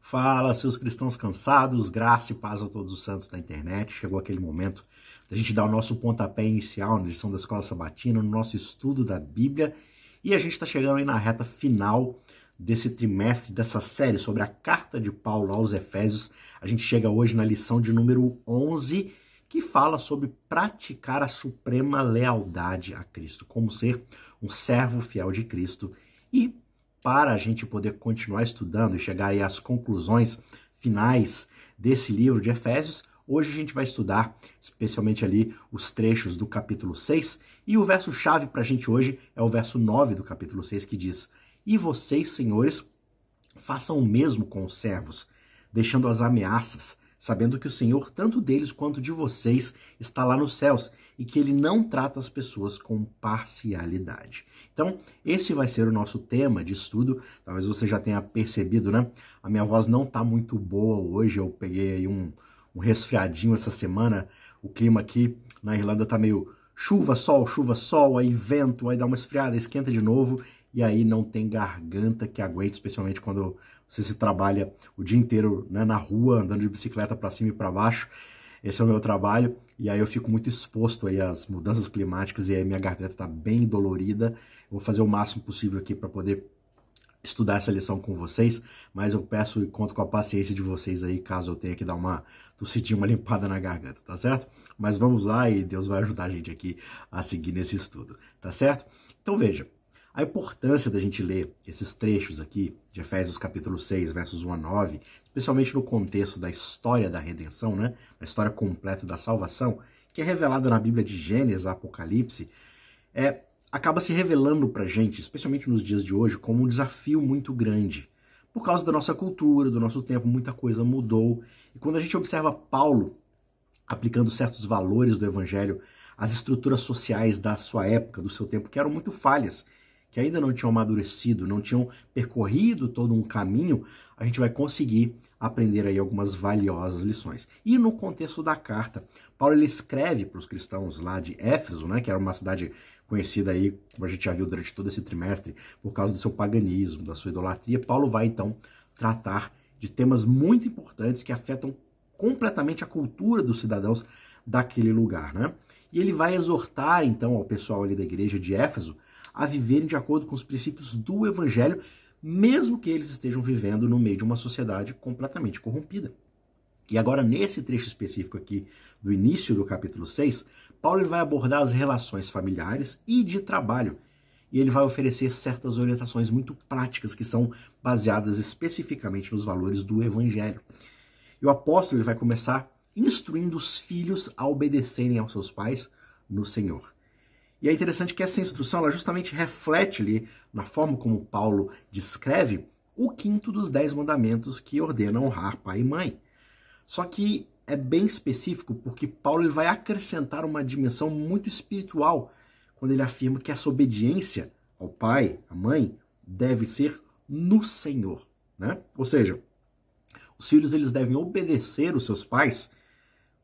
Fala, seus cristãos cansados, graça e paz a todos os santos da internet. Chegou aquele momento da gente dar o nosso pontapé inicial na lição da Escola Sabatina, no nosso estudo da Bíblia. E a gente está chegando aí na reta final desse trimestre, dessa série sobre a carta de Paulo aos Efésios. A gente chega hoje na lição de número 11, que fala sobre praticar a suprema lealdade a Cristo, como ser um servo fiel de Cristo e para a gente poder continuar estudando e chegar aí às conclusões finais desse livro de Efésios, hoje a gente vai estudar especialmente ali os trechos do capítulo 6 e o verso chave para a gente hoje é o verso 9 do capítulo 6 que diz: E vocês, senhores, façam o mesmo com os servos, deixando as ameaças, sabendo que o Senhor, tanto deles quanto de vocês, está lá nos céus e que ele não trata as pessoas com parcialidade. Então, esse vai ser o nosso tema de estudo. Talvez você já tenha percebido, né? A minha voz não está muito boa hoje. Eu peguei aí um, um resfriadinho essa semana. O clima aqui na Irlanda tá meio chuva, sol, chuva, sol, aí vento, aí dá uma esfriada, esquenta de novo e aí não tem garganta que aguente, especialmente quando você se trabalha o dia inteiro né, na rua, andando de bicicleta para cima e para baixo. Esse é o meu trabalho e aí eu fico muito exposto aí às mudanças climáticas e aí minha garganta está bem dolorida. Eu vou fazer o máximo possível aqui para poder estudar essa lição com vocês, mas eu peço e conto com a paciência de vocês aí, caso eu tenha que dar uma tossidinha, uma limpada na garganta, tá certo? Mas vamos lá e Deus vai ajudar a gente aqui a seguir nesse estudo, tá certo? Então veja, a importância da gente ler esses trechos aqui de Efésios capítulo 6, versos 1 a 9, especialmente no contexto da história da redenção, né? A história completa da salvação, que é revelada na Bíblia de Gênesis a Apocalipse, é, acaba se revelando para gente, especialmente nos dias de hoje, como um desafio muito grande. Por causa da nossa cultura, do nosso tempo, muita coisa mudou. E quando a gente observa Paulo aplicando certos valores do Evangelho às estruturas sociais da sua época, do seu tempo, que eram muito falhas, que ainda não tinham amadurecido, não tinham percorrido todo um caminho, a gente vai conseguir aprender aí algumas valiosas lições. E no contexto da carta, Paulo ele escreve para os cristãos lá de Éfeso, né, que era uma cidade conhecida aí, como a gente já viu durante todo esse trimestre, por causa do seu paganismo, da sua idolatria. Paulo vai então tratar de temas muito importantes que afetam completamente a cultura dos cidadãos daquele lugar, né? E ele vai exortar então ao pessoal ali da igreja de Éfeso a viverem de acordo com os princípios do Evangelho, mesmo que eles estejam vivendo no meio de uma sociedade completamente corrompida. E agora, nesse trecho específico aqui do início do capítulo 6, Paulo vai abordar as relações familiares e de trabalho. E ele vai oferecer certas orientações muito práticas que são baseadas especificamente nos valores do Evangelho. E o apóstolo ele vai começar instruindo os filhos a obedecerem aos seus pais no Senhor. E é interessante que essa instrução ela justamente reflete ali, na forma como Paulo descreve, o quinto dos dez mandamentos que ordena honrar pai e mãe. Só que é bem específico porque Paulo ele vai acrescentar uma dimensão muito espiritual quando ele afirma que essa obediência ao pai, à mãe, deve ser no Senhor. Né? Ou seja, os filhos eles devem obedecer os seus pais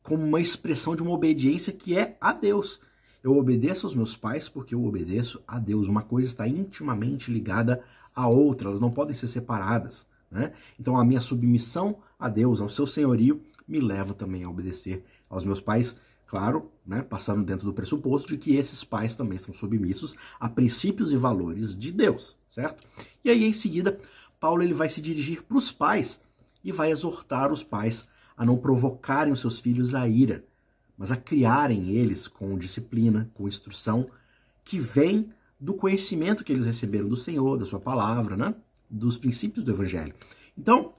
como uma expressão de uma obediência que é a Deus eu obedeço aos meus pais porque eu obedeço a Deus. Uma coisa está intimamente ligada à outra, elas não podem ser separadas. Né? Então a minha submissão a Deus, ao seu senhorio, me leva também a obedecer aos meus pais, claro, né, passando dentro do pressuposto de que esses pais também estão submissos a princípios e valores de Deus, certo? E aí em seguida, Paulo ele vai se dirigir para os pais e vai exortar os pais a não provocarem os seus filhos à ira, mas a criarem eles com disciplina, com instrução, que vem do conhecimento que eles receberam do Senhor, da sua palavra, né? dos princípios do Evangelho. Então,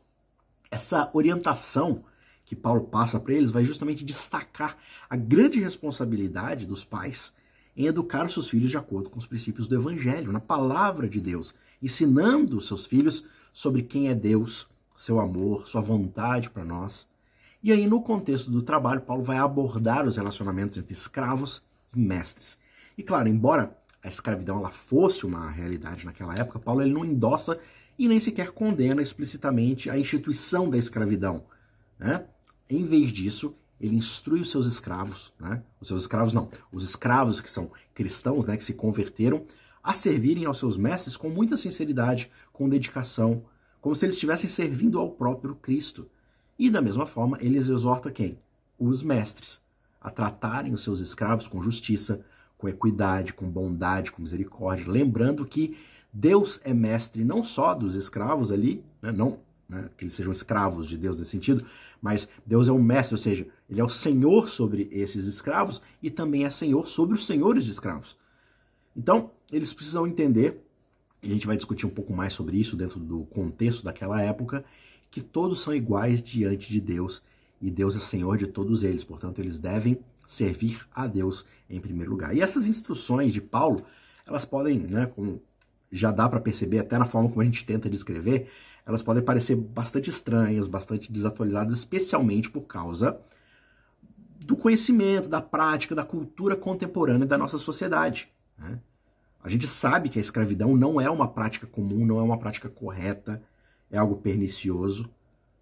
essa orientação que Paulo passa para eles vai justamente destacar a grande responsabilidade dos pais em educar os seus filhos de acordo com os princípios do Evangelho, na palavra de Deus, ensinando os seus filhos sobre quem é Deus, seu amor, sua vontade para nós, e aí, no contexto do trabalho, Paulo vai abordar os relacionamentos entre escravos e mestres. E claro, embora a escravidão ela fosse uma realidade naquela época, Paulo ele não endossa e nem sequer condena explicitamente a instituição da escravidão. Né? Em vez disso, ele instrui os seus escravos, né? os seus escravos não, os escravos que são cristãos, né, que se converteram, a servirem aos seus mestres com muita sinceridade, com dedicação, como se eles estivessem servindo ao próprio Cristo. E da mesma forma, eles exorta quem? Os mestres a tratarem os seus escravos com justiça, com equidade, com bondade, com misericórdia, lembrando que Deus é mestre não só dos escravos ali, né, não né, que eles sejam escravos de Deus nesse sentido, mas Deus é o mestre, ou seja, ele é o senhor sobre esses escravos e também é senhor sobre os senhores de escravos. Então, eles precisam entender, e a gente vai discutir um pouco mais sobre isso dentro do contexto daquela época, que todos são iguais diante de Deus e Deus é senhor de todos eles, portanto, eles devem servir a Deus em primeiro lugar. E essas instruções de Paulo, elas podem, né, como já dá para perceber até na forma como a gente tenta descrever, elas podem parecer bastante estranhas, bastante desatualizadas, especialmente por causa do conhecimento, da prática, da cultura contemporânea da nossa sociedade. Né? A gente sabe que a escravidão não é uma prática comum, não é uma prática correta, é algo pernicioso,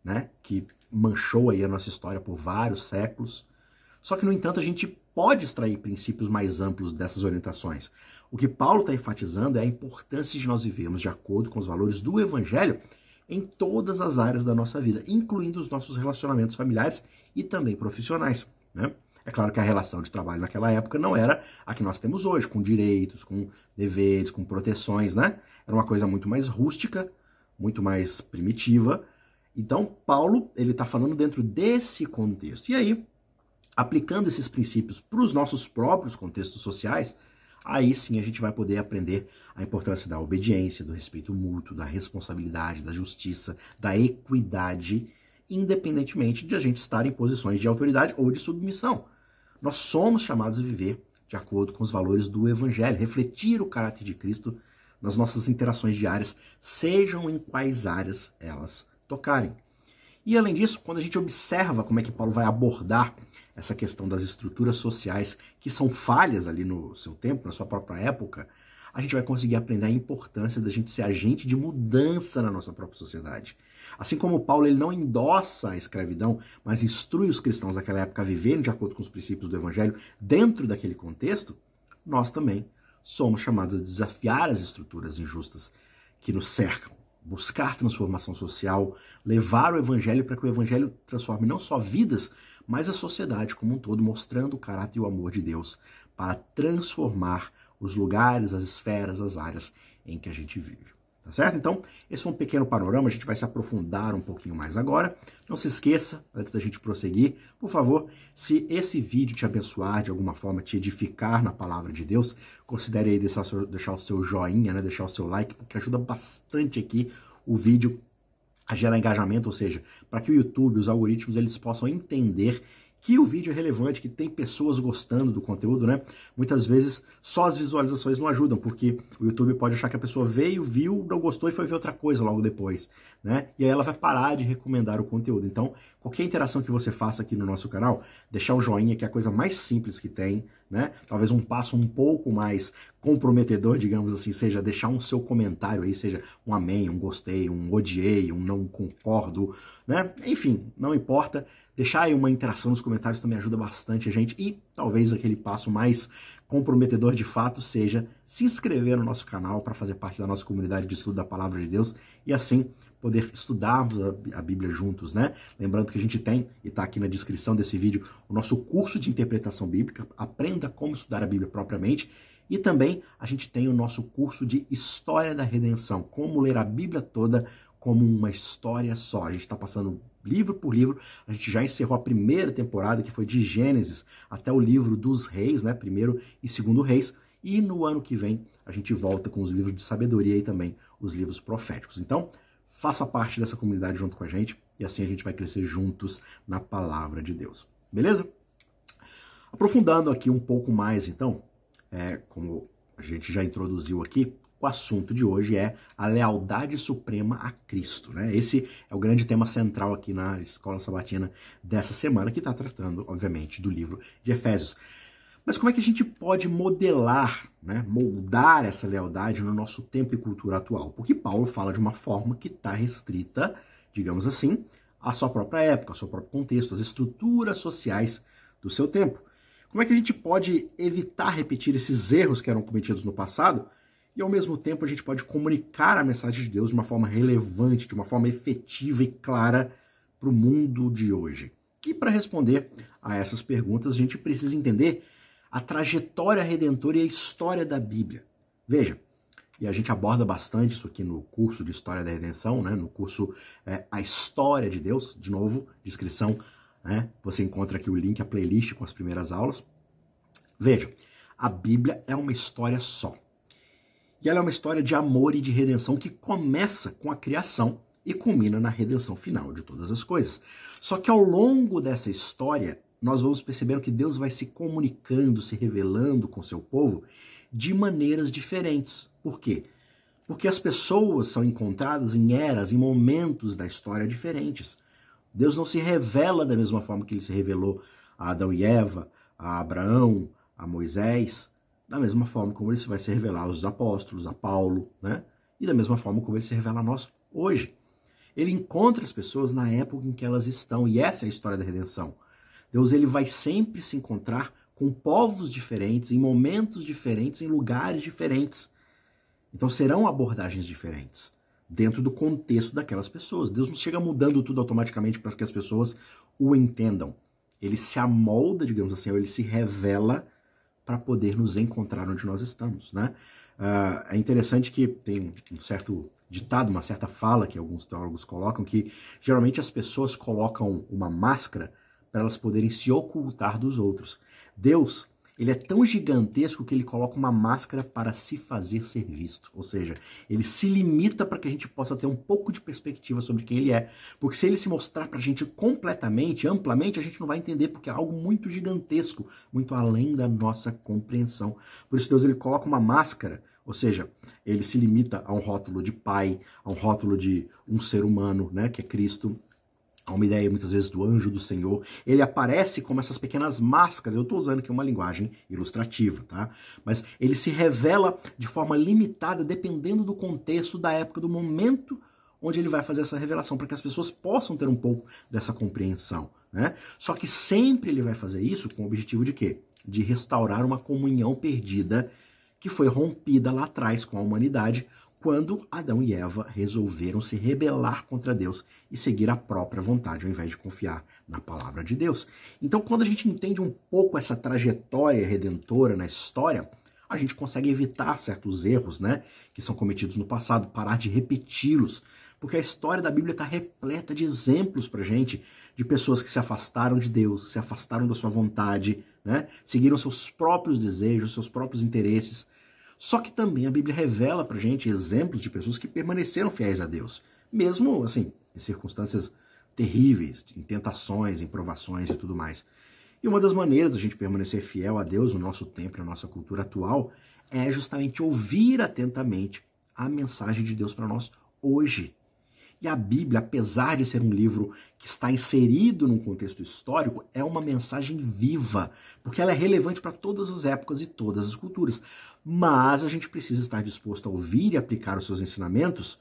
né? que manchou aí a nossa história por vários séculos. Só que, no entanto, a gente pode extrair princípios mais amplos dessas orientações. O que Paulo está enfatizando é a importância de nós vivermos de acordo com os valores do Evangelho em todas as áreas da nossa vida, incluindo os nossos relacionamentos familiares e também profissionais. Né? É claro que a relação de trabalho naquela época não era a que nós temos hoje, com direitos, com deveres, com proteções, né? Era uma coisa muito mais rústica, muito mais primitiva. Então, Paulo, ele está falando dentro desse contexto. E aí, aplicando esses princípios para os nossos próprios contextos sociais, aí sim a gente vai poder aprender a importância da obediência, do respeito mútuo, da responsabilidade, da justiça, da equidade, independentemente de a gente estar em posições de autoridade ou de submissão. Nós somos chamados a viver de acordo com os valores do Evangelho, refletir o caráter de Cristo nas nossas interações diárias, sejam em quais áreas elas tocarem. E além disso, quando a gente observa como é que Paulo vai abordar essa questão das estruturas sociais que são falhas ali no seu tempo, na sua própria época, a gente vai conseguir aprender a importância da gente ser agente de mudança na nossa própria sociedade. Assim como Paulo ele não endossa a escravidão, mas instrui os cristãos daquela época a viverem de acordo com os princípios do evangelho dentro daquele contexto, nós também somos chamados a desafiar as estruturas injustas que nos cercam, buscar transformação social, levar o evangelho para que o evangelho transforme não só vidas, mas a sociedade como um todo, mostrando o caráter e o amor de Deus para transformar os lugares, as esferas, as áreas em que a gente vive. Tá certo? Então, esse foi um pequeno panorama, a gente vai se aprofundar um pouquinho mais agora. Não se esqueça, antes da gente prosseguir, por favor, se esse vídeo te abençoar de alguma forma, te edificar na palavra de Deus, considere aí deixar o seu, deixar o seu joinha, né, deixar o seu like, porque ajuda bastante aqui o vídeo a gerar engajamento, ou seja, para que o YouTube, os algoritmos, eles possam entender que o vídeo é relevante, que tem pessoas gostando do conteúdo, né? Muitas vezes só as visualizações não ajudam, porque o YouTube pode achar que a pessoa veio, viu, não gostou e foi ver outra coisa logo depois, né? E aí ela vai parar de recomendar o conteúdo. Então, qualquer interação que você faça aqui no nosso canal, deixar o joinha, que é a coisa mais simples que tem, né? Talvez um passo um pouco mais comprometedor, digamos assim, seja deixar um seu comentário aí, seja um amém, um gostei, um odiei, um não concordo, né? Enfim, não importa Deixar aí uma interação nos comentários também ajuda bastante a gente e talvez aquele passo mais comprometedor de fato seja se inscrever no nosso canal para fazer parte da nossa comunidade de estudo da Palavra de Deus e assim poder estudarmos a Bíblia juntos, né? Lembrando que a gente tem, e está aqui na descrição desse vídeo, o nosso curso de interpretação bíblica, aprenda como estudar a Bíblia propriamente, e também a gente tem o nosso curso de História da Redenção, como ler a Bíblia toda como uma história só. A gente está passando livro por livro. A gente já encerrou a primeira temporada, que foi de Gênesis até o livro dos reis, né? Primeiro e segundo reis. E no ano que vem a gente volta com os livros de sabedoria e também os livros proféticos. Então, faça parte dessa comunidade junto com a gente e assim a gente vai crescer juntos na palavra de Deus. Beleza? Aprofundando aqui um pouco mais, então, é, como a gente já introduziu aqui, o assunto de hoje é a lealdade suprema a Cristo. Né? Esse é o grande tema central aqui na Escola Sabatina dessa semana, que está tratando, obviamente, do livro de Efésios. Mas como é que a gente pode modelar, né, moldar essa lealdade no nosso tempo e cultura atual? Porque Paulo fala de uma forma que está restrita, digamos assim, à sua própria época, ao seu próprio contexto, às estruturas sociais do seu tempo. Como é que a gente pode evitar repetir esses erros que eram cometidos no passado e ao mesmo tempo a gente pode comunicar a mensagem de Deus de uma forma relevante, de uma forma efetiva e clara para o mundo de hoje. E para responder a essas perguntas, a gente precisa entender a trajetória redentora e a história da Bíblia. Veja, e a gente aborda bastante isso aqui no curso de História da Redenção, né? no curso é, A História de Deus, de novo, descrição, né? você encontra aqui o link, a playlist com as primeiras aulas. Veja, a Bíblia é uma história só. E ela é uma história de amor e de redenção que começa com a criação e culmina na redenção final de todas as coisas. Só que ao longo dessa história, nós vamos percebendo que Deus vai se comunicando, se revelando com seu povo de maneiras diferentes. Por quê? Porque as pessoas são encontradas em eras, em momentos da história diferentes. Deus não se revela da mesma forma que ele se revelou a Adão e Eva, a Abraão, a Moisés da mesma forma como ele vai se revelar aos apóstolos, a Paulo, né? E da mesma forma como ele se revela a nós hoje. Ele encontra as pessoas na época em que elas estão, e essa é a história da redenção. Deus ele vai sempre se encontrar com povos diferentes, em momentos diferentes, em lugares diferentes. Então serão abordagens diferentes dentro do contexto daquelas pessoas. Deus não chega mudando tudo automaticamente para que as pessoas o entendam. Ele se amolda, digamos assim, ou ele se revela para poder nos encontrar onde nós estamos, né? Uh, é interessante que tem um certo ditado, uma certa fala que alguns teólogos colocam, que geralmente as pessoas colocam uma máscara para elas poderem se ocultar dos outros. Deus, ele é tão gigantesco que ele coloca uma máscara para se fazer ser visto. Ou seja, ele se limita para que a gente possa ter um pouco de perspectiva sobre quem ele é. Porque se ele se mostrar para a gente completamente, amplamente, a gente não vai entender, porque é algo muito gigantesco, muito além da nossa compreensão. Por isso, Deus ele coloca uma máscara. Ou seja, ele se limita a um rótulo de pai, a um rótulo de um ser humano, né, que é Cristo, Há uma ideia muitas vezes do anjo do Senhor. Ele aparece como essas pequenas máscaras. Eu estou usando aqui uma linguagem ilustrativa, tá? Mas ele se revela de forma limitada, dependendo do contexto, da época, do momento onde ele vai fazer essa revelação, para que as pessoas possam ter um pouco dessa compreensão, né? Só que sempre ele vai fazer isso com o objetivo de quê? De restaurar uma comunhão perdida que foi rompida lá atrás com a humanidade quando Adão e Eva resolveram se rebelar contra Deus e seguir a própria vontade, ao invés de confiar na palavra de Deus. Então, quando a gente entende um pouco essa trajetória redentora na história, a gente consegue evitar certos erros, né, que são cometidos no passado, parar de repeti-los, porque a história da Bíblia está repleta de exemplos para gente de pessoas que se afastaram de Deus, se afastaram da sua vontade, né, seguiram seus próprios desejos, seus próprios interesses só que também a Bíblia revela para gente exemplos de pessoas que permaneceram fiéis a Deus, mesmo assim, em circunstâncias terríveis, em tentações, em provações e tudo mais. E uma das maneiras da gente permanecer fiel a Deus no nosso tempo, na nossa cultura atual, é justamente ouvir atentamente a mensagem de Deus para nós hoje. E a Bíblia, apesar de ser um livro que está inserido num contexto histórico, é uma mensagem viva, porque ela é relevante para todas as épocas e todas as culturas. Mas a gente precisa estar disposto a ouvir e aplicar os seus ensinamentos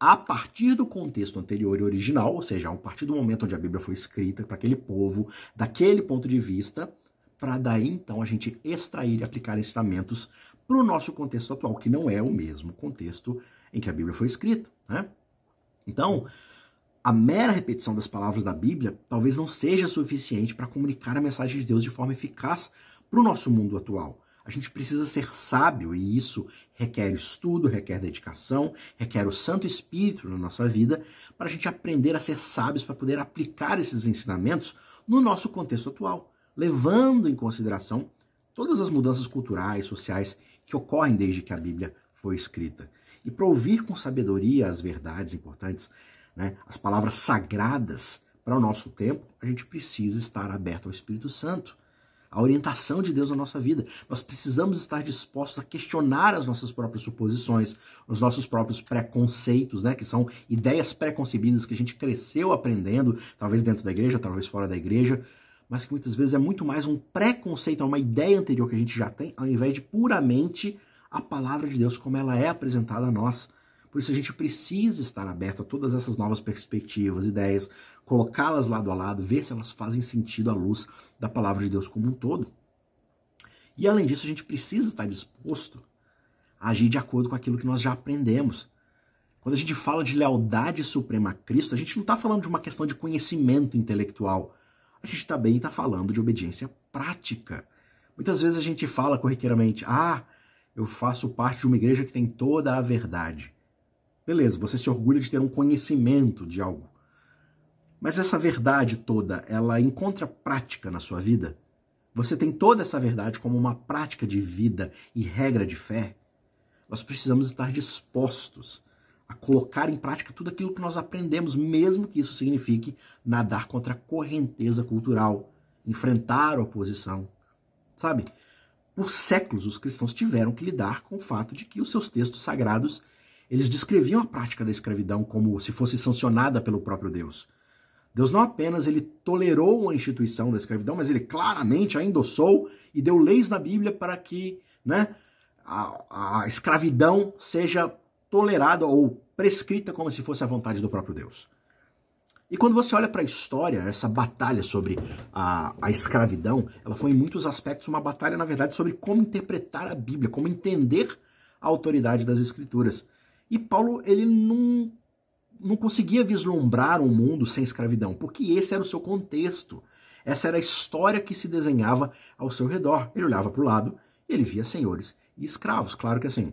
a partir do contexto anterior e original, ou seja, a partir do momento onde a Bíblia foi escrita para aquele povo, daquele ponto de vista, para daí então a gente extrair e aplicar ensinamentos para o nosso contexto atual, que não é o mesmo contexto em que a Bíblia foi escrita. Né? Então, a mera repetição das palavras da Bíblia talvez não seja suficiente para comunicar a mensagem de Deus de forma eficaz para o nosso mundo atual. A gente precisa ser sábio e isso requer estudo, requer dedicação, requer o Santo Espírito na nossa vida para a gente aprender a ser sábios para poder aplicar esses ensinamentos no nosso contexto atual, levando em consideração todas as mudanças culturais, sociais que ocorrem desde que a Bíblia foi escrita. E para ouvir com sabedoria as verdades importantes, né, as palavras sagradas para o nosso tempo, a gente precisa estar aberto ao Espírito Santo, a orientação de Deus na nossa vida. Nós precisamos estar dispostos a questionar as nossas próprias suposições, os nossos próprios preconceitos, né, que são ideias preconcebidas que a gente cresceu aprendendo, talvez dentro da igreja, talvez fora da igreja, mas que muitas vezes é muito mais um preconceito, uma ideia anterior que a gente já tem, ao invés de puramente a palavra de Deus como ela é apresentada a nós. Por isso a gente precisa estar aberto a todas essas novas perspectivas, ideias, colocá-las lado a lado, ver se elas fazem sentido à luz da palavra de Deus como um todo. E além disso, a gente precisa estar disposto agir de acordo com aquilo que nós já aprendemos. Quando a gente fala de lealdade suprema a Cristo, a gente não está falando de uma questão de conhecimento intelectual. A gente também está falando de obediência prática. Muitas vezes a gente fala corriqueiramente: ah, eu faço parte de uma igreja que tem toda a verdade. Beleza, você se orgulha de ter um conhecimento de algo. Mas essa verdade toda, ela encontra prática na sua vida? Você tem toda essa verdade como uma prática de vida e regra de fé? Nós precisamos estar dispostos a colocar em prática tudo aquilo que nós aprendemos, mesmo que isso signifique nadar contra a correnteza cultural, enfrentar a oposição. Sabe? Por séculos os cristãos tiveram que lidar com o fato de que os seus textos sagrados eles descreviam a prática da escravidão como se fosse sancionada pelo próprio Deus. Deus não apenas ele tolerou a instituição da escravidão, mas ele claramente a endossou e deu leis na Bíblia para que né, a, a escravidão seja tolerada ou prescrita como se fosse a vontade do próprio Deus. E quando você olha para a história, essa batalha sobre a, a escravidão, ela foi em muitos aspectos uma batalha, na verdade, sobre como interpretar a Bíblia, como entender a autoridade das Escrituras. E Paulo, ele não, não conseguia vislumbrar um mundo sem escravidão, porque esse era o seu contexto. Essa era a história que se desenhava ao seu redor. Ele olhava para o lado e ele via senhores e escravos. Claro que assim,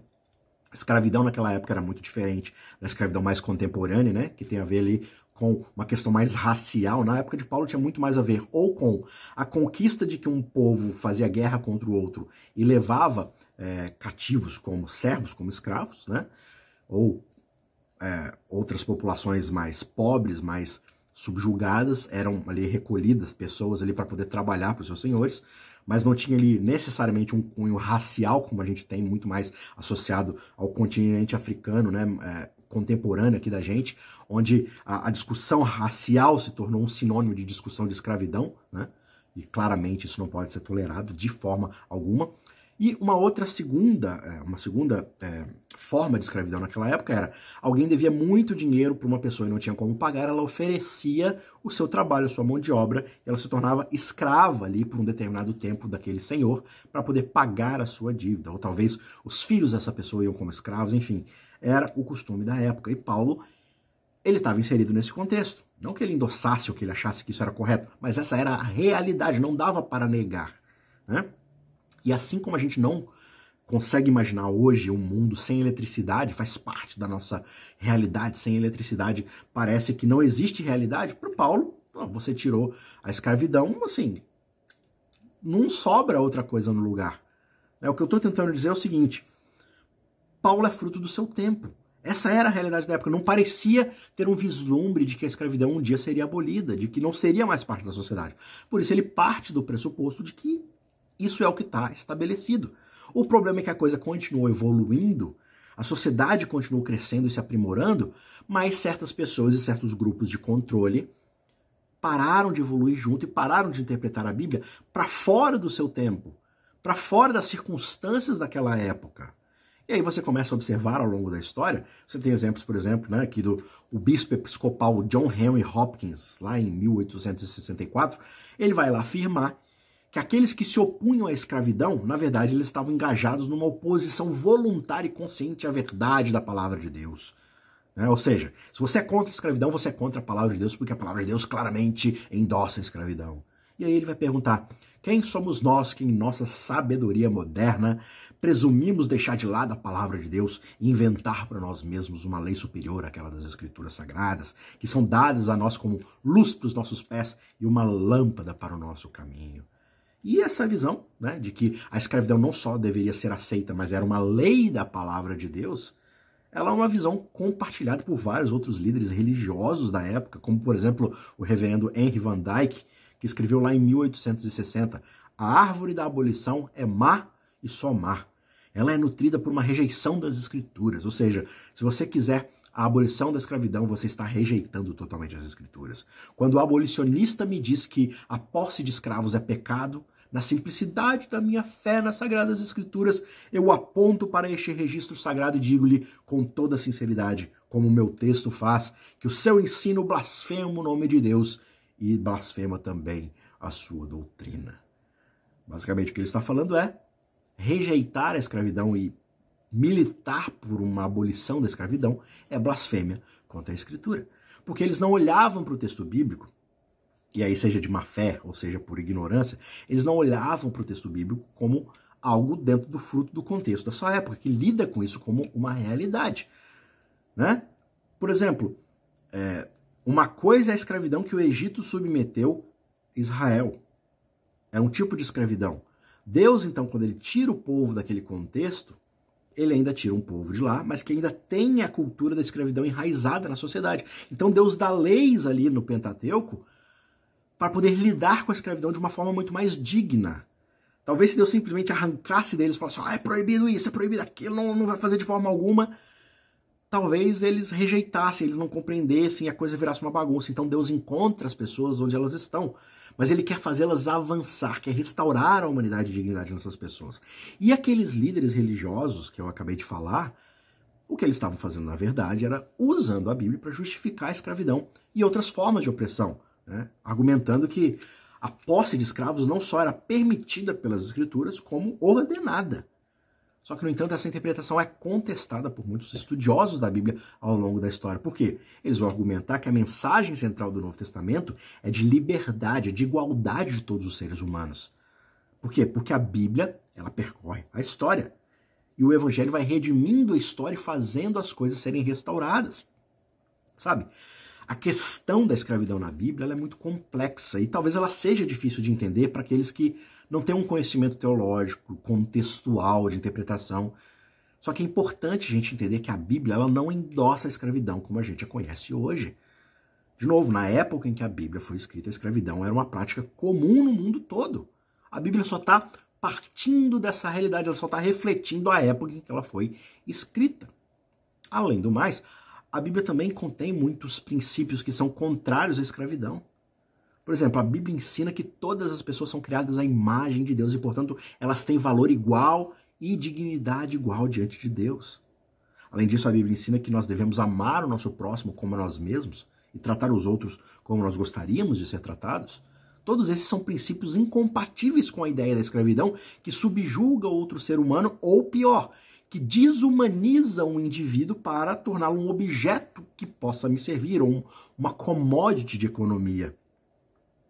escravidão naquela época era muito diferente da escravidão mais contemporânea, né? Que tem a ver ali com uma questão mais racial, na época de Paulo tinha muito mais a ver ou com a conquista de que um povo fazia guerra contra o outro e levava é, cativos como servos, como escravos, né? ou é, outras populações mais pobres, mais subjugadas, eram ali recolhidas pessoas ali para poder trabalhar para os seus senhores, mas não tinha ali necessariamente um cunho racial, como a gente tem muito mais associado ao continente africano, né? É, contemporânea aqui da gente, onde a, a, discussão racial se tornou um sinônimo de discussão de escravidão, né? E claramente isso não pode ser tolerado de forma alguma. E uma outra segunda, é, uma segunda é, forma de escravidão naquela época era alguém devia muito dinheiro para uma pessoa e não tinha como pagar, ela oferecia o seu trabalho, a sua mão de obra, e ela se tornava escrava ali por um determinado tempo daquele senhor para poder pagar a sua dívida. Ou talvez os filhos dessa pessoa iam como escravos, enfim era o costume da época. E Paulo, ele estava inserido nesse contexto. Não que ele endossasse ou que ele achasse que isso era correto, mas essa era a realidade, não dava para negar. Né? E assim como a gente não consegue imaginar hoje um mundo sem eletricidade, faz parte da nossa realidade, sem eletricidade parece que não existe realidade, para Paulo, você tirou a escravidão, assim, não sobra outra coisa no lugar. É, o que eu estou tentando dizer é o seguinte: Paulo é fruto do seu tempo. Essa era a realidade da época. Não parecia ter um vislumbre de que a escravidão um dia seria abolida, de que não seria mais parte da sociedade. Por isso, ele parte do pressuposto de que isso é o que está estabelecido. O problema é que a coisa continuou evoluindo, a sociedade continuou crescendo e se aprimorando, mas certas pessoas e certos grupos de controle pararam de evoluir junto e pararam de interpretar a Bíblia para fora do seu tempo, para fora das circunstâncias daquela época. E aí você começa a observar ao longo da história, você tem exemplos, por exemplo, né, aqui do o bispo episcopal John Henry Hopkins, lá em 1864, ele vai lá afirmar que aqueles que se opunham à escravidão, na verdade, eles estavam engajados numa oposição voluntária e consciente à verdade da palavra de Deus. Né? Ou seja, se você é contra a escravidão, você é contra a palavra de Deus, porque a palavra de Deus claramente endossa a escravidão. E aí ele vai perguntar: quem somos nós que, em nossa sabedoria moderna, presumimos deixar de lado a palavra de Deus e inventar para nós mesmos uma lei superior àquela das Escrituras Sagradas, que são dadas a nós como luz para os nossos pés e uma lâmpada para o nosso caminho? E essa visão né, de que a escravidão não só deveria ser aceita, mas era uma lei da palavra de Deus, ela é uma visão compartilhada por vários outros líderes religiosos da época, como por exemplo o reverendo Henry Van Dyke, que escreveu lá em 1860: A árvore da abolição é má e só má. Ela é nutrida por uma rejeição das escrituras. Ou seja, se você quiser a abolição da escravidão, você está rejeitando totalmente as escrituras. Quando o abolicionista me diz que a posse de escravos é pecado, na simplicidade da minha fé nas sagradas escrituras, eu aponto para este registro sagrado e digo-lhe com toda sinceridade, como o meu texto faz, que o seu ensino blasfema o nome de Deus e blasfema também a sua doutrina. Basicamente, o que ele está falando é rejeitar a escravidão e militar por uma abolição da escravidão é blasfêmia contra a Escritura. Porque eles não olhavam para o texto bíblico, e aí seja de má fé ou seja por ignorância, eles não olhavam para o texto bíblico como algo dentro do fruto do contexto da sua época, que lida com isso como uma realidade. Né? Por exemplo, é, uma coisa é a escravidão que o Egito submeteu Israel. É um tipo de escravidão. Deus, então, quando ele tira o povo daquele contexto, ele ainda tira um povo de lá, mas que ainda tem a cultura da escravidão enraizada na sociedade. Então Deus dá leis ali no Pentateuco para poder lidar com a escravidão de uma forma muito mais digna. Talvez se Deus simplesmente arrancasse deles e falasse, ah, é proibido isso, é proibido aquilo, não, não vai fazer de forma alguma, talvez eles rejeitassem, eles não compreendessem a coisa virasse uma bagunça. Então Deus encontra as pessoas onde elas estão mas ele quer fazê-las avançar, quer restaurar a humanidade e dignidade nessas pessoas. E aqueles líderes religiosos que eu acabei de falar, o que eles estavam fazendo na verdade era usando a Bíblia para justificar a escravidão e outras formas de opressão, né? argumentando que a posse de escravos não só era permitida pelas Escrituras, como ordenada. Só que, no entanto, essa interpretação é contestada por muitos estudiosos da Bíblia ao longo da história. Por quê? Eles vão argumentar que a mensagem central do Novo Testamento é de liberdade, é de igualdade de todos os seres humanos. Por quê? Porque a Bíblia, ela percorre a história. E o Evangelho vai redimindo a história e fazendo as coisas serem restauradas. Sabe? A questão da escravidão na Bíblia é muito complexa e talvez ela seja difícil de entender para aqueles que não tem um conhecimento teológico, contextual, de interpretação. Só que é importante a gente entender que a Bíblia ela não endossa a escravidão como a gente a conhece hoje. De novo, na época em que a Bíblia foi escrita, a escravidão era uma prática comum no mundo todo. A Bíblia só está partindo dessa realidade, ela só está refletindo a época em que ela foi escrita. Além do mais, a Bíblia também contém muitos princípios que são contrários à escravidão. Por exemplo, a Bíblia ensina que todas as pessoas são criadas à imagem de Deus e, portanto, elas têm valor igual e dignidade igual diante de Deus. Além disso, a Bíblia ensina que nós devemos amar o nosso próximo como nós mesmos e tratar os outros como nós gostaríamos de ser tratados. Todos esses são princípios incompatíveis com a ideia da escravidão que subjuga outro ser humano ou pior, que desumaniza um indivíduo para torná-lo um objeto que possa me servir, ou uma commodity de economia.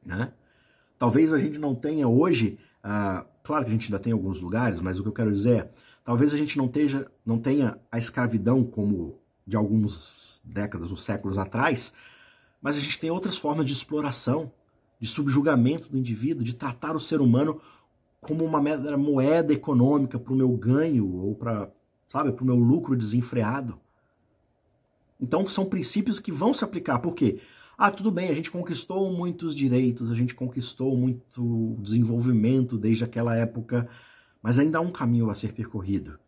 Né? Talvez a gente não tenha hoje, uh, claro que a gente ainda tem alguns lugares, mas o que eu quero dizer é, talvez a gente não, teja, não tenha a escravidão como de algumas décadas ou séculos atrás, mas a gente tem outras formas de exploração, de subjugamento do indivíduo, de tratar o ser humano como uma moeda econômica para o meu ganho ou para, sabe, para o meu lucro desenfreado. Então são princípios que vão se aplicar. Por quê? Ah, tudo bem, a gente conquistou muitos direitos, a gente conquistou muito desenvolvimento desde aquela época, mas ainda há um caminho a ser percorrido.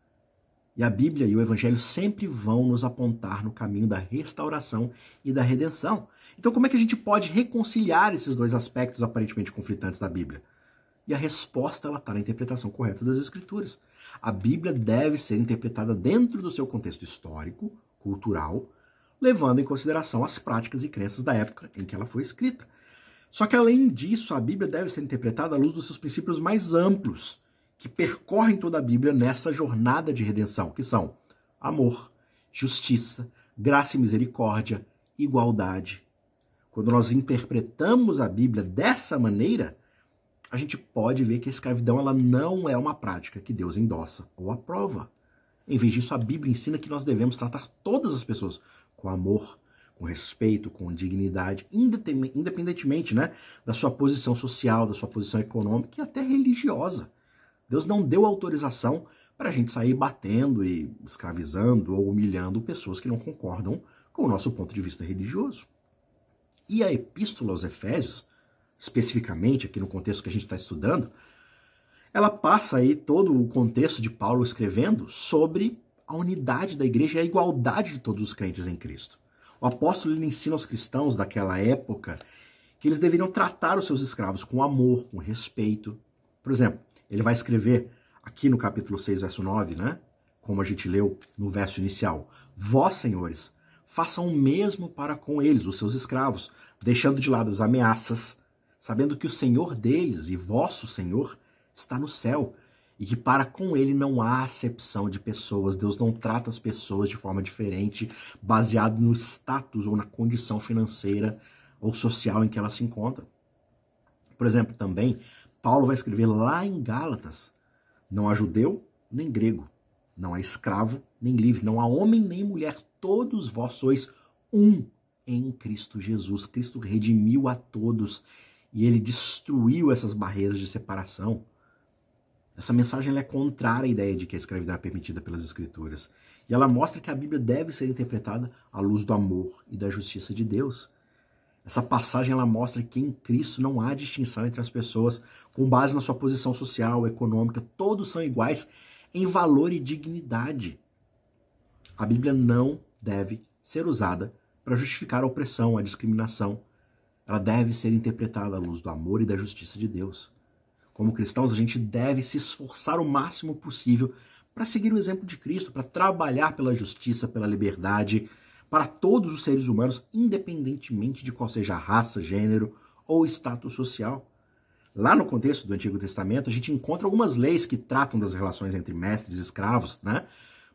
E a Bíblia e o Evangelho sempre vão nos apontar no caminho da restauração e da redenção. Então, como é que a gente pode reconciliar esses dois aspectos aparentemente conflitantes da Bíblia? E a resposta está na interpretação correta das Escrituras. A Bíblia deve ser interpretada dentro do seu contexto histórico, cultural, levando em consideração as práticas e crenças da época em que ela foi escrita. Só que, além disso, a Bíblia deve ser interpretada à luz dos seus princípios mais amplos, que percorrem toda a Bíblia nessa jornada de redenção, que são amor, justiça, graça e misericórdia, igualdade. Quando nós interpretamos a Bíblia dessa maneira, a gente pode ver que a escravidão ela não é uma prática que Deus endossa ou aprova. Em vez disso, a Bíblia ensina que nós devemos tratar todas as pessoas com amor, com respeito, com dignidade, independentemente né, da sua posição social, da sua posição econômica e até religiosa. Deus não deu autorização para a gente sair batendo e escravizando ou humilhando pessoas que não concordam com o nosso ponto de vista religioso. E a Epístola aos Efésios, especificamente aqui no contexto que a gente está estudando, ela passa aí todo o contexto de Paulo escrevendo sobre a unidade da igreja e a igualdade de todos os crentes em Cristo. O apóstolo ele ensina aos cristãos daquela época que eles deveriam tratar os seus escravos com amor, com respeito. Por exemplo, ele vai escrever aqui no capítulo 6, verso 9, né? Como a gente leu no verso inicial: Vós, senhores, façam o mesmo para com eles, os seus escravos, deixando de lado as ameaças, sabendo que o Senhor deles e vosso Senhor está no céu e que para com ele não há acepção de pessoas. Deus não trata as pessoas de forma diferente, baseado no status ou na condição financeira ou social em que elas se encontram. Por exemplo, também, Paulo vai escrever lá em Gálatas: não há judeu nem grego, não há escravo nem livre, não há homem nem mulher, todos vós sois um em Cristo Jesus. Cristo redimiu a todos e ele destruiu essas barreiras de separação. Essa mensagem é contrária à ideia de que a escravidão é permitida pelas Escrituras. E ela mostra que a Bíblia deve ser interpretada à luz do amor e da justiça de Deus. Essa passagem ela mostra que em Cristo não há distinção entre as pessoas com base na sua posição social, econômica, todos são iguais em valor e dignidade. A Bíblia não deve ser usada para justificar a opressão, a discriminação. Ela deve ser interpretada à luz do amor e da justiça de Deus. Como cristãos, a gente deve se esforçar o máximo possível para seguir o exemplo de Cristo, para trabalhar pela justiça, pela liberdade, para todos os seres humanos, independentemente de qual seja a raça, gênero ou status social. Lá no contexto do Antigo Testamento, a gente encontra algumas leis que tratam das relações entre mestres e escravos, né?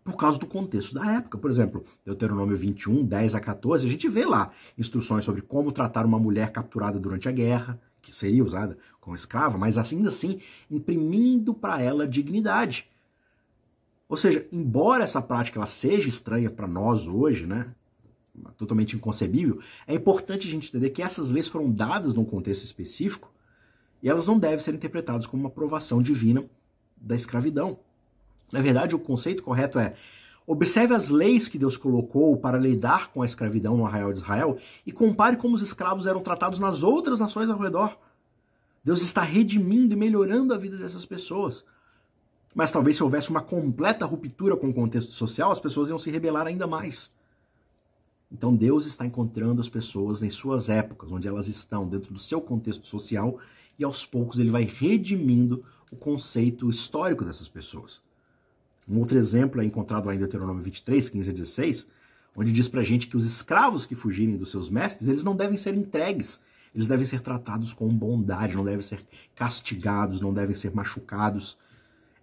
Por causa do contexto da época. Por exemplo, Deuteronômio 21, 10 a 14, a gente vê lá instruções sobre como tratar uma mulher capturada durante a guerra, que seria usada como escrava, mas ainda assim imprimindo para ela dignidade. Ou seja, embora essa prática ela seja estranha para nós hoje, né? Totalmente inconcebível, é importante a gente entender que essas leis foram dadas num contexto específico e elas não devem ser interpretadas como uma aprovação divina da escravidão. Na verdade, o conceito correto é Observe as leis que Deus colocou para lidar com a escravidão no arraial de Israel e compare como os escravos eram tratados nas outras nações ao redor. Deus está redimindo e melhorando a vida dessas pessoas. Mas talvez se houvesse uma completa ruptura com o contexto social, as pessoas iam se rebelar ainda mais. Então Deus está encontrando as pessoas em suas épocas, onde elas estão, dentro do seu contexto social, e aos poucos ele vai redimindo o conceito histórico dessas pessoas. Um outro exemplo é encontrado lá em Deuteronômio 23, 15 a 16, onde diz pra gente que os escravos que fugirem dos seus mestres, eles não devem ser entregues, eles devem ser tratados com bondade, não devem ser castigados, não devem ser machucados.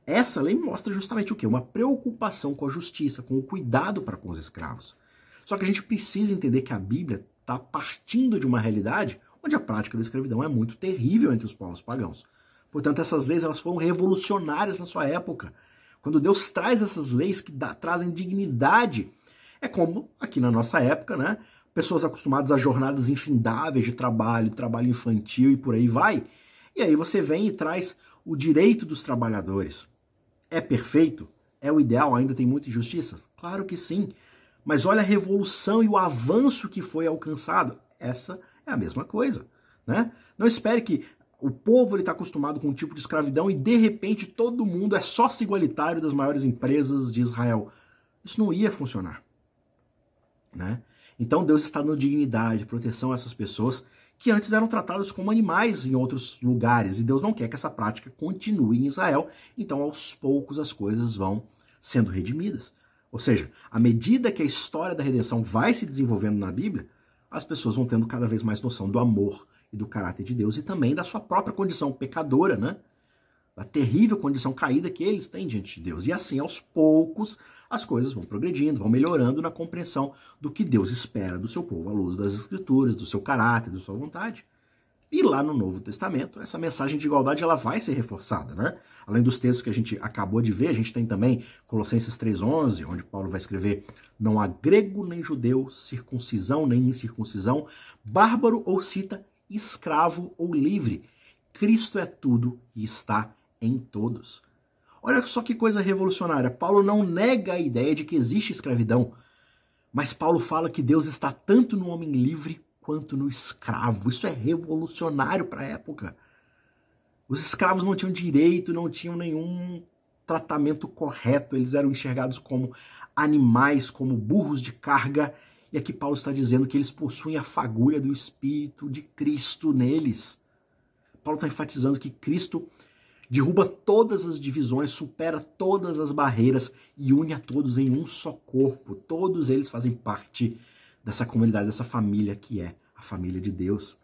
Essa lei mostra justamente o que? Uma preocupação com a justiça, com o cuidado para com os escravos. Só que a gente precisa entender que a Bíblia está partindo de uma realidade onde a prática da escravidão é muito terrível entre os povos pagãos. Portanto, essas leis elas foram revolucionárias na sua época. Quando Deus traz essas leis que dá, trazem dignidade, é como aqui na nossa época, né? Pessoas acostumadas a jornadas infindáveis de trabalho, trabalho infantil e por aí vai. E aí você vem e traz o direito dos trabalhadores. É perfeito? É o ideal? Ainda tem muita injustiça? Claro que sim. Mas olha a revolução e o avanço que foi alcançado. Essa é a mesma coisa. Né? Não espere que o povo está acostumado com um tipo de escravidão e de repente todo mundo é sócio igualitário das maiores empresas de Israel. Isso não ia funcionar. Né? Então Deus está dando dignidade, proteção a essas pessoas que antes eram tratadas como animais em outros lugares. E Deus não quer que essa prática continue em Israel. Então, aos poucos, as coisas vão sendo redimidas. Ou seja, à medida que a história da redenção vai se desenvolvendo na Bíblia, as pessoas vão tendo cada vez mais noção do amor e do caráter de Deus e também da sua própria condição pecadora, né? Da terrível condição caída que eles têm diante de Deus. E assim, aos poucos, as coisas vão progredindo, vão melhorando na compreensão do que Deus espera do seu povo à luz das Escrituras, do seu caráter, da sua vontade. E lá no Novo Testamento, essa mensagem de igualdade ela vai ser reforçada, né? Além dos textos que a gente acabou de ver, a gente tem também Colossenses 3:11, onde Paulo vai escrever: "Não há grego nem judeu, circuncisão nem incircuncisão, bárbaro ou cita, escravo ou livre. Cristo é tudo e está em todos. Olha só que coisa revolucionária. Paulo não nega a ideia de que existe escravidão, mas Paulo fala que Deus está tanto no homem livre quanto no escravo. Isso é revolucionário para a época. Os escravos não tinham direito, não tinham nenhum tratamento correto, eles eram enxergados como animais, como burros de carga e aqui Paulo está dizendo que eles possuem a fagulha do Espírito de Cristo neles. Paulo está enfatizando que Cristo derruba todas as divisões, supera todas as barreiras e une a todos em um só corpo. Todos eles fazem parte dessa comunidade, dessa família que é a família de Deus.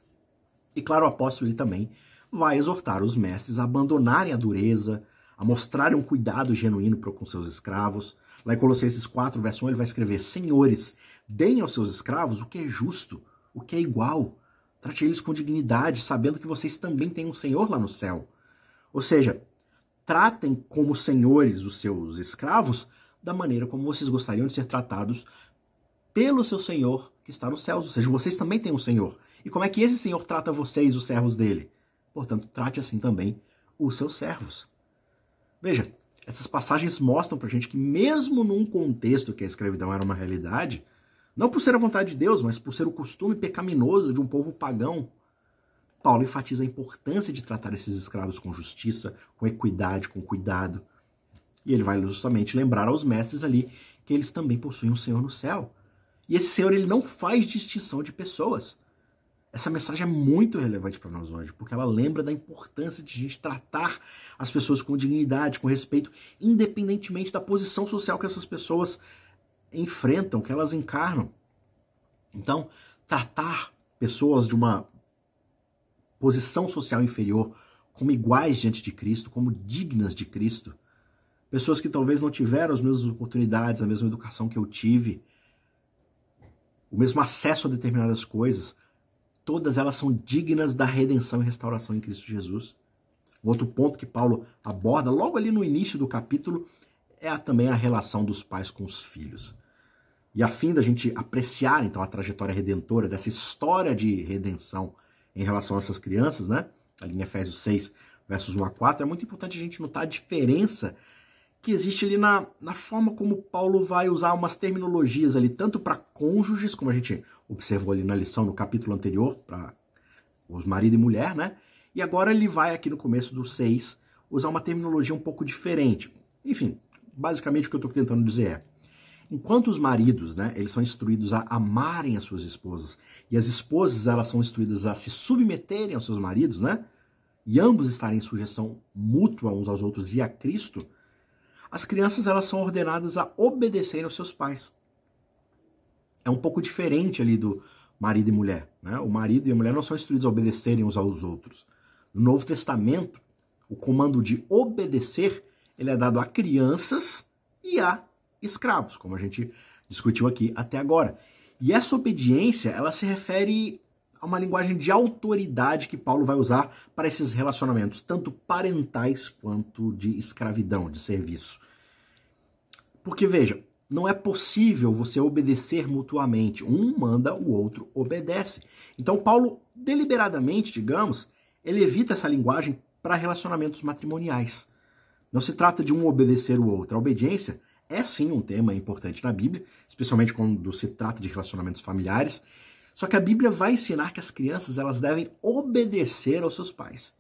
E claro, o apóstolo ele também vai exortar os mestres a abandonarem a dureza, a mostrarem um cuidado genuíno com seus escravos. Lá em Colossenses 4, verso 1, ele vai escrever: Senhores, deem aos seus escravos o que é justo, o que é igual. Trate eles com dignidade, sabendo que vocês também têm um Senhor lá no céu. Ou seja, tratem como senhores os seus escravos da maneira como vocês gostariam de ser tratados pelo seu Senhor que está nos céus. Ou seja, vocês também têm um Senhor. E como é que esse Senhor trata vocês, os servos dele? Portanto, trate assim também os seus servos. Veja, essas passagens mostram pra gente que, mesmo num contexto que a escravidão era uma realidade, não por ser a vontade de Deus, mas por ser o costume pecaminoso de um povo pagão, Paulo enfatiza a importância de tratar esses escravos com justiça, com equidade, com cuidado. E ele vai justamente lembrar aos mestres ali que eles também possuem um Senhor no céu. E esse Senhor ele não faz distinção de pessoas. Essa mensagem é muito relevante para nós hoje, porque ela lembra da importância de a gente tratar as pessoas com dignidade, com respeito, independentemente da posição social que essas pessoas enfrentam, que elas encarnam. Então, tratar pessoas de uma posição social inferior como iguais diante de Cristo, como dignas de Cristo, pessoas que talvez não tiveram as mesmas oportunidades, a mesma educação que eu tive, o mesmo acesso a determinadas coisas, todas elas são dignas da redenção e restauração em Cristo Jesus. Um outro ponto que Paulo aborda logo ali no início do capítulo é também a relação dos pais com os filhos. E a fim da gente apreciar então a trajetória redentora dessa história de redenção em relação a essas crianças, né? Ali em Efésios 6, versos 1 a 4, é muito importante a gente notar a diferença que existe ali na, na forma como Paulo vai usar umas terminologias ali, tanto para cônjuges, como a gente observou ali na lição no capítulo anterior, para os marido e mulher, né? E agora ele vai aqui no começo do 6 usar uma terminologia um pouco diferente. Enfim, basicamente o que eu estou tentando dizer é, enquanto os maridos, né, eles são instruídos a amarem as suas esposas, e as esposas, elas são instruídas a se submeterem aos seus maridos, né? E ambos estarem em sujeição mútua uns aos outros e a Cristo, as crianças elas são ordenadas a obedecer aos seus pais. É um pouco diferente ali do marido e mulher. Né? O marido e a mulher não são instruídos a obedecerem uns aos outros. No Novo Testamento, o comando de obedecer ele é dado a crianças e a escravos, como a gente discutiu aqui até agora. E essa obediência, ela se refere a uma linguagem de autoridade que Paulo vai usar para esses relacionamentos, tanto parentais quanto de escravidão, de serviço. Porque veja, não é possível você obedecer mutuamente. Um manda, o outro obedece. Então, Paulo, deliberadamente, digamos, ele evita essa linguagem para relacionamentos matrimoniais. Não se trata de um obedecer o outro. A obediência é sim um tema importante na Bíblia, especialmente quando se trata de relacionamentos familiares. Só que a Bíblia vai ensinar que as crianças elas devem obedecer aos seus pais.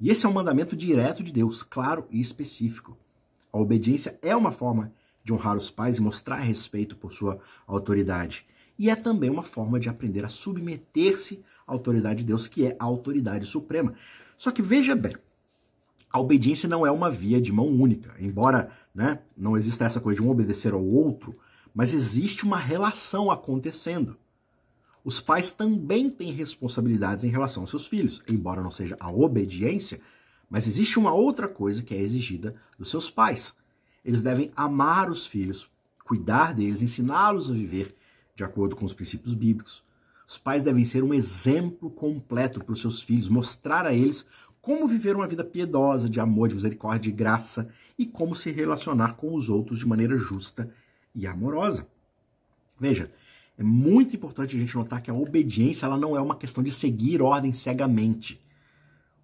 E esse é um mandamento direto de Deus, claro e específico. A obediência é uma forma de honrar os pais e mostrar respeito por sua autoridade. E é também uma forma de aprender a submeter-se à autoridade de Deus, que é a autoridade suprema. Só que veja bem, a obediência não é uma via de mão única, embora né, não exista essa coisa de um obedecer ao outro, mas existe uma relação acontecendo. Os pais também têm responsabilidades em relação aos seus filhos, embora não seja a obediência, mas existe uma outra coisa que é exigida dos seus pais. Eles devem amar os filhos, cuidar deles, ensiná-los a viver de acordo com os princípios bíblicos. Os pais devem ser um exemplo completo para os seus filhos, mostrar a eles como viver uma vida piedosa, de amor, de misericórdia e graça e como se relacionar com os outros de maneira justa e amorosa. Veja, é muito importante a gente notar que a obediência ela não é uma questão de seguir ordens cegamente.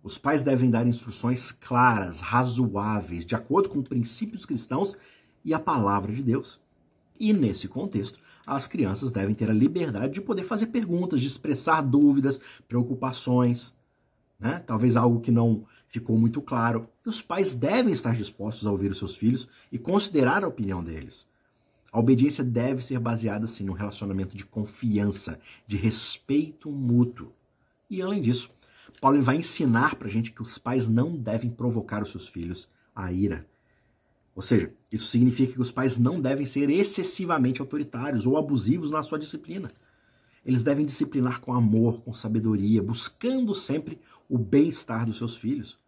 Os pais devem dar instruções claras, razoáveis, de acordo com princípios cristãos e a palavra de Deus. E nesse contexto, as crianças devem ter a liberdade de poder fazer perguntas, de expressar dúvidas, preocupações, né? talvez algo que não ficou muito claro. Os pais devem estar dispostos a ouvir os seus filhos e considerar a opinião deles. A obediência deve ser baseada, sim, num relacionamento de confiança, de respeito mútuo. E, além disso, Paulo vai ensinar para a gente que os pais não devem provocar os seus filhos à ira. Ou seja, isso significa que os pais não devem ser excessivamente autoritários ou abusivos na sua disciplina. Eles devem disciplinar com amor, com sabedoria, buscando sempre o bem-estar dos seus filhos.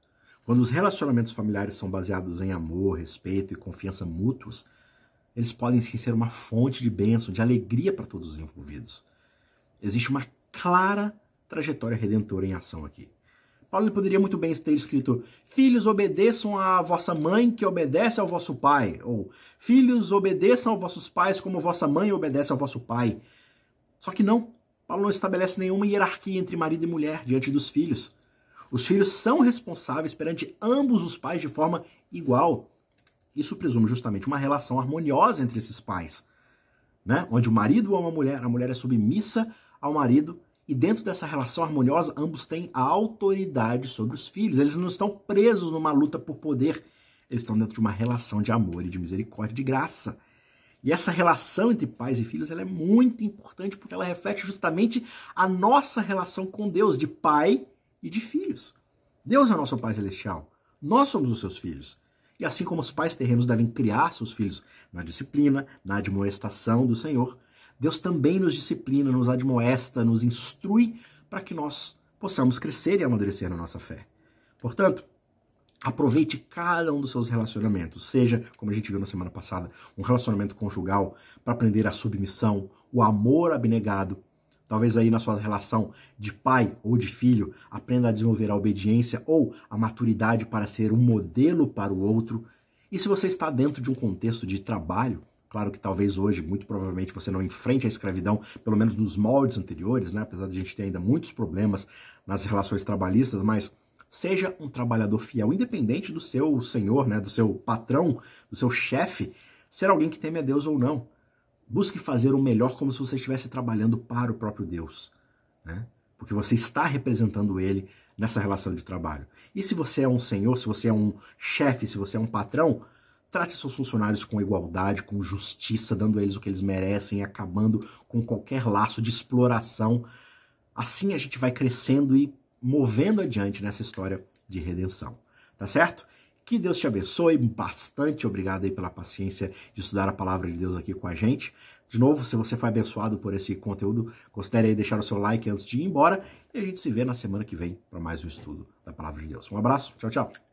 Quando os relacionamentos familiares são baseados em amor, respeito e confiança mútuos, eles podem sim ser uma fonte de bênção, de alegria para todos os envolvidos. Existe uma clara trajetória redentora em ação aqui. Paulo poderia muito bem ter escrito: Filhos, obedeçam à vossa mãe, que obedece ao vosso pai. Ou Filhos, obedeçam aos vossos pais, como vossa mãe obedece ao vosso pai. Só que não. Paulo não estabelece nenhuma hierarquia entre marido e mulher diante dos filhos. Os filhos são responsáveis perante ambos os pais de forma igual. Isso presume justamente uma relação harmoniosa entre esses pais, né? onde o marido ama a mulher, a mulher é submissa ao marido, e dentro dessa relação harmoniosa, ambos têm a autoridade sobre os filhos. Eles não estão presos numa luta por poder, eles estão dentro de uma relação de amor e de misericórdia, de graça. E essa relação entre pais e filhos ela é muito importante porque ela reflete justamente a nossa relação com Deus, de pai e de filhos. Deus é nosso Pai Celestial. Nós somos os seus filhos. E assim como os pais terrenos devem criar seus filhos na disciplina, na admoestação do Senhor, Deus também nos disciplina, nos admoesta, nos instrui para que nós possamos crescer e amadurecer na nossa fé. Portanto, aproveite cada um dos seus relacionamentos, seja, como a gente viu na semana passada, um relacionamento conjugal para aprender a submissão, o amor abnegado, Talvez aí na sua relação de pai ou de filho, aprenda a desenvolver a obediência ou a maturidade para ser um modelo para o outro. E se você está dentro de um contexto de trabalho, claro que talvez hoje, muito provavelmente, você não enfrente a escravidão, pelo menos nos moldes anteriores, né? apesar de a gente ter ainda muitos problemas nas relações trabalhistas, mas seja um trabalhador fiel, independente do seu senhor, né? do seu patrão, do seu chefe, ser alguém que teme a Deus ou não. Busque fazer o melhor como se você estivesse trabalhando para o próprio Deus, né? Porque você está representando ele nessa relação de trabalho. E se você é um senhor, se você é um chefe, se você é um patrão, trate seus funcionários com igualdade, com justiça, dando a eles o que eles merecem, acabando com qualquer laço de exploração. Assim a gente vai crescendo e movendo adiante nessa história de redenção. Tá certo? Que Deus te abençoe bastante. Obrigado aí pela paciência de estudar a palavra de Deus aqui com a gente. De novo, se você foi abençoado por esse conteúdo, considere aí deixar o seu like antes de ir embora. E a gente se vê na semana que vem para mais um estudo da palavra de Deus. Um abraço. Tchau, tchau.